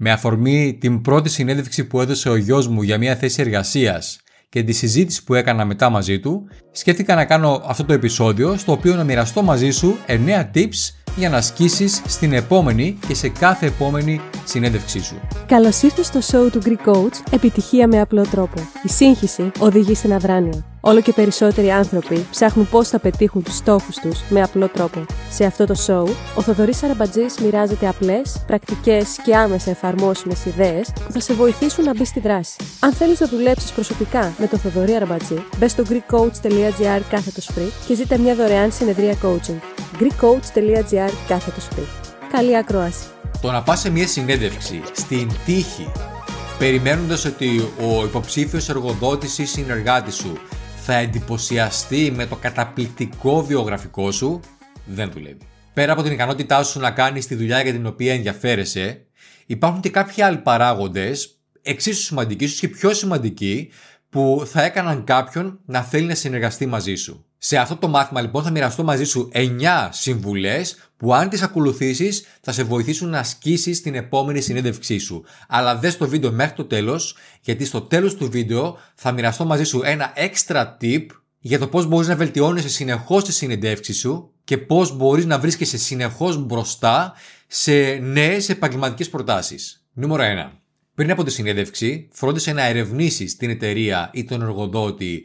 Με αφορμή την πρώτη συνέντευξη που έδωσε ο γιος μου για μια θέση εργασίας και τη συζήτηση που έκανα μετά μαζί του, σκέφτηκα να κάνω αυτό το επεισόδιο στο οποίο να μοιραστώ μαζί σου 9 tips για να ασκήσεις στην επόμενη και σε κάθε επόμενη συνέντευξή σου. Καλώς ήρθες στο show του Greek Coach Επιτυχία με απλό τρόπο. Η σύγχυση οδηγεί στην αδράνεια. Όλο και περισσότεροι άνθρωποι ψάχνουν πώς θα πετύχουν τους στόχους τους με απλό τρόπο. Σε αυτό το show, ο Θοδωρής Αραμπατζή μοιράζεται απλές, πρακτικές και άμεσα εφαρμόσιμες ιδέες που θα σε βοηθήσουν να μπεις στη δράση. Αν θέλεις να δουλέψεις προσωπικά με τον Θοδωρή Αραμπατζή, μπες στο GreekCoach.gr κάθετος free και ζήτα μια δωρεάν συνεδρία coaching. GreekCoach.gr κάθετος free. Καλή ακρόαση. Το να πας σε μια συνέντευξη στην τύχη περιμένοντας ότι ο υποψήφιος εργοδότης ή συνεργάτης σου θα εντυπωσιαστεί με το καταπληκτικό βιογραφικό σου, δεν δουλεύει. Πέρα από την ικανότητά σου να κάνεις τη δουλειά για την οποία ενδιαφέρεσαι, υπάρχουν και κάποιοι άλλοι παράγοντες, εξίσου σημαντικοί, ίσως και πιο σημαντικοί, που θα έκαναν κάποιον να θέλει να συνεργαστεί μαζί σου. Σε αυτό το μάθημα λοιπόν θα μοιραστώ μαζί σου 9 συμβουλές που αν τις ακολουθήσεις θα σε βοηθήσουν να ασκήσεις την επόμενη συνέντευξή σου. Αλλά δες το βίντεο μέχρι το τέλος γιατί στο τέλος του βίντεο θα μοιραστώ μαζί σου ένα extra tip για το πώς μπορείς να βελτιώνεσαι συνεχώς τη συνεντεύξη σου και πώς μπορείς να βρίσκεσαι συνεχώς μπροστά σε νέες επαγγελματικές προτάσεις. Νούμερο 1. Πριν από τη συνέντευξη, φρόντισε να ερευνήσεις την εταιρεία ή τον εργοδότη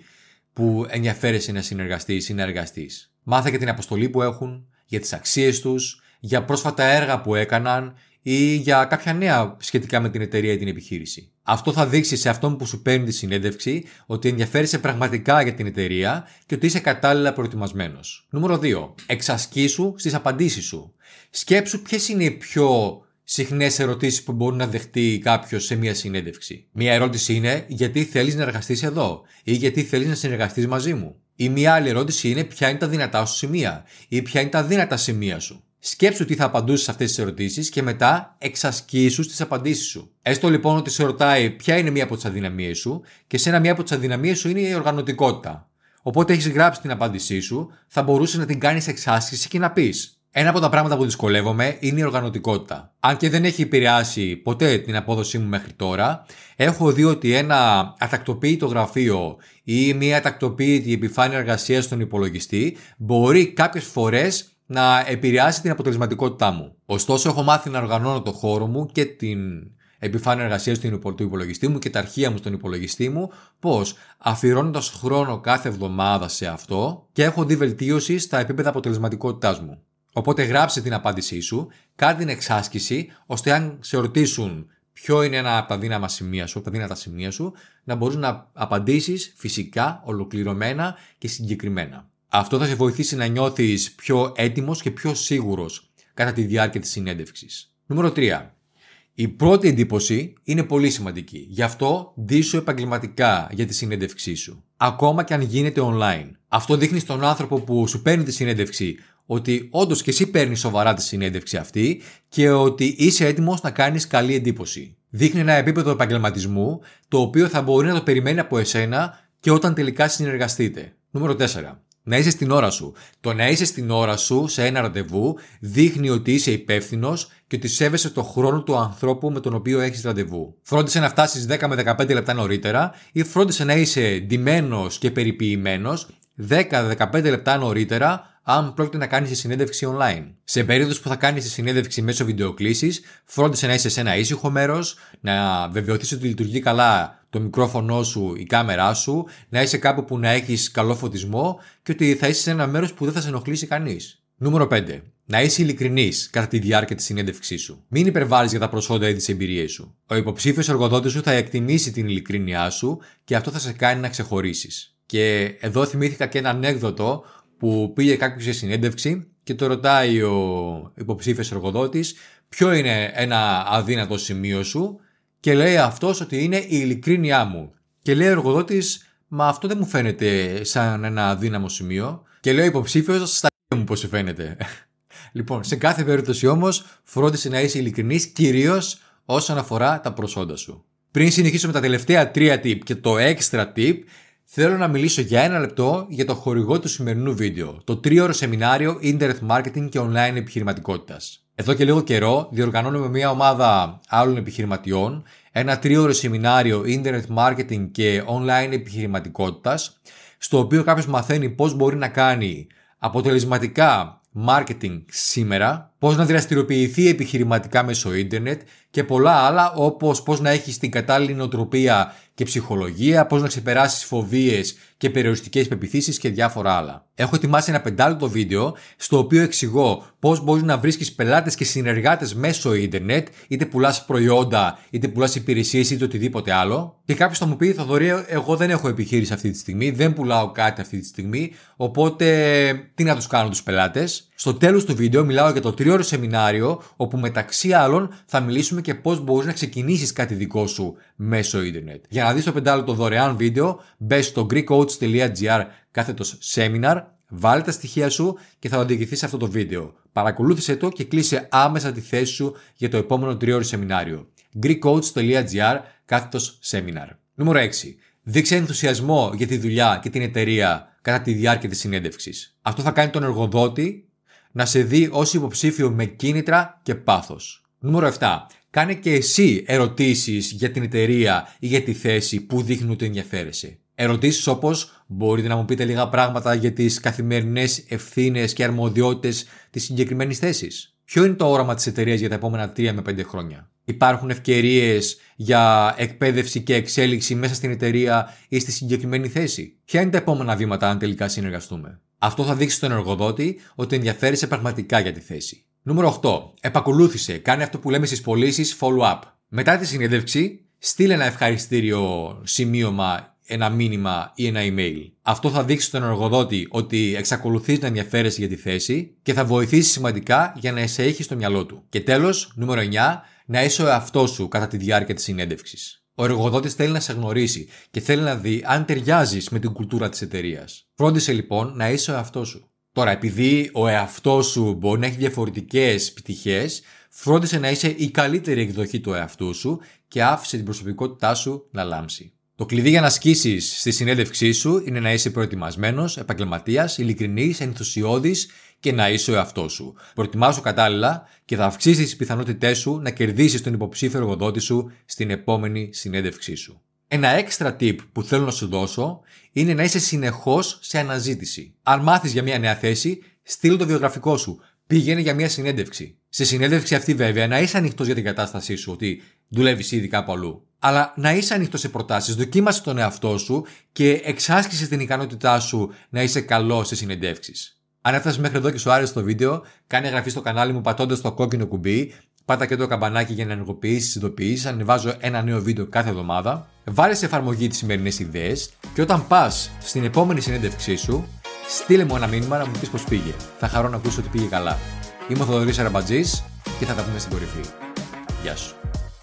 που ενδιαφέρεσαι να συνεργαστείς ή συνεργαστεί. Μάθε για την αποστολή που έχουν, για τις αξίες τους, για πρόσφατα έργα που έκαναν ή για κάποια νέα σχετικά με την εταιρεία ή την επιχείρηση. Αυτό θα δείξει σε αυτόν που σου παίρνει τη συνέντευξη ότι ενδιαφέρεσαι πραγματικά για την εταιρεία και ότι είσαι κατάλληλα προετοιμασμένος. Νούμερο 2. Εξασκήσου στις απαντήσεις σου. Σκέψου ποιες είναι οι πιο συχνές ερωτήσεις που μπορεί να δεχτεί κάποιος σε μια συνέντευξη. Μία ερώτηση είναι γιατί θέλεις να εργαστείς εδώ; Ή γιατί θέλεις να συνεργαστείς μαζί μου; Ή μία άλλη ερώτηση είναι ποια είναι τα δυνατά σου σημεία; Ή ποια είναι τα δύνατα σημεία σου; Σκέψου τι θα απαντούσες σε αυτές τις ερωτήσεις και μετά εξασκήσου τις απαντήσεις σου. Έστω λοιπόν ότι σε ρωτάει ποια είναι μία από τις αδυναμίες σου; και σε ένα μία από τις αδυναμίες σου είναι η οργανωτικότητα. Οπότε έχεις γράψει την απάντησή σου, θα μπορούσε να την κάνεις εξάσκηση και να πεις ένα από τα πράγματα που δυσκολεύομαι είναι η οργανωτικότητα. Αν και δεν έχει επηρεάσει ποτέ την απόδοσή μου μέχρι τώρα, έχω δει ότι ένα ατακτοποιητό γραφείο ή μια ατακτοποιητή επιφάνεια εργασίας στον υπολογιστή μπορεί κάποιες φορές να επηρεάσει την αποτελεσματικότητά μου. Ωστόσο, έχω μάθει να οργανώνω το χώρο μου και την επιφάνεια εργασίας του υπολογιστή μου και τα αρχεία μου στον υπολογιστή μου, πώς αφιερώνοντας χρόνο κάθε εβδομάδα σε αυτό και έχω δει βελτίωση στα επίπεδα αποτελεσματικότητάς μου. Οπότε γράψε την απάντησή σου, κάνε την εξάσκηση, ώστε αν σε ρωτήσουν ποιο είναι ένα από τα δύναμα σημεία σου, τα δύνατα σημεία σου, να μπορείς να απαντήσεις φυσικά, ολοκληρωμένα και συγκεκριμένα. Αυτό θα σε βοηθήσει να νιώθεις πιο έτοιμος και πιο σίγουρος κατά τη διάρκεια της συνέντευξης. Νούμερο 3. Η πρώτη εντύπωση είναι πολύ σημαντική. Γι' αυτό ντύσου επαγγελματικά για τη συνέντευξή σου. Ακόμα και αν γίνεται online. Αυτό δείχνει στον άνθρωπο που σου παίρνει τη συνέντευξη ότι όντως και εσύ παίρνεις σοβαρά τη συνέντευξη αυτή και ότι είσαι έτοιμος να κάνεις καλή εντύπωση. Δείχνει ένα επίπεδο επαγγελματισμού το οποίο θα μπορεί να το περιμένει από εσένα και όταν τελικά συνεργαστείτε. Νούμερο 4. Να είσαι στην ώρα σου. Το να είσαι στην ώρα σου σε ένα ραντεβού δείχνει ότι είσαι υπεύθυνος και ότι σέβεσαι το χρόνο του ανθρώπου με τον οποίο έχεις ραντεβού. Φρόντισε να φτάσεις 10 με 15 λεπτά νωρίτερα ή φρόντισε να είσαι ντυμένος και περιποιημένος 10-15 λεπτά νωρίτερα αν πρόκειται να κάνεις τη συνέντευξη online. Σε περίπτωση που θα κάνεις τη συνέντευξη μέσω βιντεοκλήσης, φρόντισε να είσαι σε ένα ήσυχο μέρος, να βεβαιωθείς ότι λειτουργεί καλά το μικρόφωνο σου, η κάμερά σου, να είσαι κάπου που να έχεις καλό φωτισμό και ότι θα είσαι σε ένα μέρος που δεν θα σε ενοχλήσει κανείς. Νούμερο 5. Να είσαι ειλικρινής κατά τη διάρκεια της συνέντευξής σου. Μην υπερβάλλεις για τα προσόντα ή τις εμπειρίες σου. Ο υποψήφιος εργοδότης σου θα εκτιμήσει την ειλικρίνειά σου και αυτό θα σε κάνει να ξεχωρίσεις. Και εδώ θυμήθηκα και ένα ανέκδοτο που πήγε κάποιος σε συνέντευξη και το ρωτάει ο υποψήφιος εργοδότης ποιο είναι ένα αδύνατο σημείο σου; Και λέει αυτός ότι είναι η ειλικρίνειά μου. Και λέει ο εργοδότης μα αυτό δεν μου φαίνεται σαν ένα αδύναμο σημείο και λέει ο υποψήφιος στα μου πώς σου φαίνεται. λοιπόν, σε κάθε περίπτωση όμως φρόντισε να είσαι ειλικρινής κυρίως όσον αφορά τα προσόντα σου. Πριν συνεχίσω με τα τελευταία τρία tip και το extra tip, Θέλω να μιλήσω για ένα λεπτό για το χορηγό του σημερινού βίντεο, το τρίωρο σεμινάριο Internet Marketing και Online Επιχειρηματικότητας. Εδώ και λίγο καιρό διοργανώνουμε μια ομάδα άλλων επιχειρηματιών ένα τρίωρο σεμινάριο Internet Marketing και Online Επιχειρηματικότητας στο οποίο κάποιος μαθαίνει πώς μπορεί να κάνει αποτελεσματικά marketing σήμερα, πώς να δραστηριοποιηθεί επιχειρηματικά μέσω ίντερνετ και πολλά άλλα όπως πώς να έχεις την κατάλληλη νοοτροπία και ψυχολογία, πώς να ξεπεράσεις φοβίες και περιοριστικές πεπιθήσεις και διάφορα άλλα. Έχω ετοιμάσει ένα πεντάλεπτο βίντεο στο οποίο εξηγώ πώς μπορείς να βρίσκεις πελάτες και συνεργάτες μέσω ίντερνετ, είτε πουλάς προϊόντα, είτε πουλάς υπηρεσίες, είτε οτιδήποτε άλλο. Και κάποιος θα μου πει, Θοδωρή, εγώ δεν έχω επιχείρηση αυτή τη στιγμή, δεν πουλάω κάτι αυτή τη στιγμή, οπότε τι να τους κάνω τους πελάτες; Στο τέλος του βίντεο μιλάω για το τρίωρο σεμινάριο, όπου μεταξύ άλλων θα μιλήσουμε και πώς μπορείς να ξεκινήσεις κάτι δικό σου μέσω ίντερνετ. Για να δεις το πεντάλεπτο δωρεάν βίντεο, μπες στο greekcoach.gr κάθετος seminar, βάλε τα στοιχεία σου και θα οδηγηθεί σε αυτό το βίντεο. Παρακολούθησε το και κλείσε άμεσα τη θέση σου για το επόμενο τριώρο σεμινάριο. greekcoach.gr κάθετος seminar. Νούμερο 6. Δείξε ενθουσιασμό για τη δουλειά και την εταιρεία κατά τη διάρκεια της συνέντευξης. Αυτό θα κάνει τον εργοδότη να σε δει ως υποψήφιο με κίνητρα και πάθος. Νούμερο 7. Κάνε και εσύ ερωτήσεις για την εταιρεία ή για τη θέση που δείχνουν ότι ενδιαφέρεσαι. Ερωτήσεις όπως μπορείτε να μου πείτε λίγα πράγματα για τις καθημερινές ευθύνες και αρμοδιότητες της συγκεκριμένης θέσης; Ποιο είναι το όραμα της εταιρείας για τα επόμενα 3 με 5 χρόνια; Υπάρχουν ευκαιρίες για εκπαίδευση και εξέλιξη μέσα στην εταιρεία ή στη συγκεκριμένη θέση; Ποια είναι τα επόμενα βήματα αν τελικά συνεργαστούμε; Αυτό θα δείξει στον εργοδότη ότι ενδιαφέρει πραγματικά για τη θέση. Νούμερο 8. Επακολούθησε. Κάνε αυτό που λέμε στις πωλήσεις follow-up. Μετά τη συνέντευξη, στείλε ένα ευχαριστήριο σημείωμα, ένα μήνυμα ή ένα email. Αυτό θα δείξει στον εργοδότη ότι εξακολουθείς να ενδιαφέρεσαι για τη θέση και θα βοηθήσει σημαντικά για να σε έχει στο μυαλό του. Και τέλος, νούμερο 9. Να είσαι ο εαυτός σου κατά τη διάρκεια της συνέντευξης. Ο εργοδότης θέλει να σε γνωρίσει και θέλει να δει αν ταιριάζεις με την κουλτούρα της εταιρείας. Φρόντισε λοιπόν να είσαι ο εαυτός σου. Τώρα, επειδή ο εαυτός σου μπορεί να έχει διαφορετικές πτυχές, φρόντισε να είσαι η καλύτερη εκδοχή του εαυτού σου και άφησε την προσωπικότητά σου να λάμψει. Το κλειδί για να ασκήσει στη συνέντευξή σου είναι να είσαι προετοιμασμένος, επαγγελματίας, ειλικρινής, ενθουσιώδης και να είσαι ο εαυτός σου. Προετοιμάσου κατάλληλα και θα αυξήσεις τις πιθανότητές σου να κερδίσεις τον υποψήφιο εργοδότη σου στην επόμενη συνέντευξή σου. Ένα έξτρα tip που θέλω να σου δώσω είναι να είσαι συνεχώς σε αναζήτηση. Αν μάθεις για μια νέα θέση, στείλ το βιογραφικό σου. Πήγαινε για μια συνέντευξη. Σε συνέντευξη αυτή, βέβαια, να είσαι ανοιχτός για την κατάστασή σου, ότι δουλεύεις ήδη κάπου αλλού. Αλλά να είσαι ανοιχτός σε προτάσεις, δοκίμασε τον εαυτό σου και εξάσκησε την ικανότητά σου να είσαι καλός σε συνεντεύξεις. Αν έφτασες μέχρι εδώ και σου άρεσε το βίντεο, κάνει εγγραφή στο κανάλι μου πατώντας το κόκκινο κουμπί, πάτα και το καμπανάκι για να ενεργοποιήσεις τι ειδοποιήσει. Ανεβάζω ένα νέο βίντεο κάθε εβδομάδα. Βάλε σε εφαρμογή τις σημερινές ιδέες και όταν πας στην επόμενη συνέντευξή σου, στείλε μου ένα μήνυμα να μου πεις πώς πήγε. Θα χαρώ να ακούσω ότι πήγε καλά. Είμαι ο Θοδωρής Αραμπατζής και θα τα πούμε στην κορυφή. Γεια σου.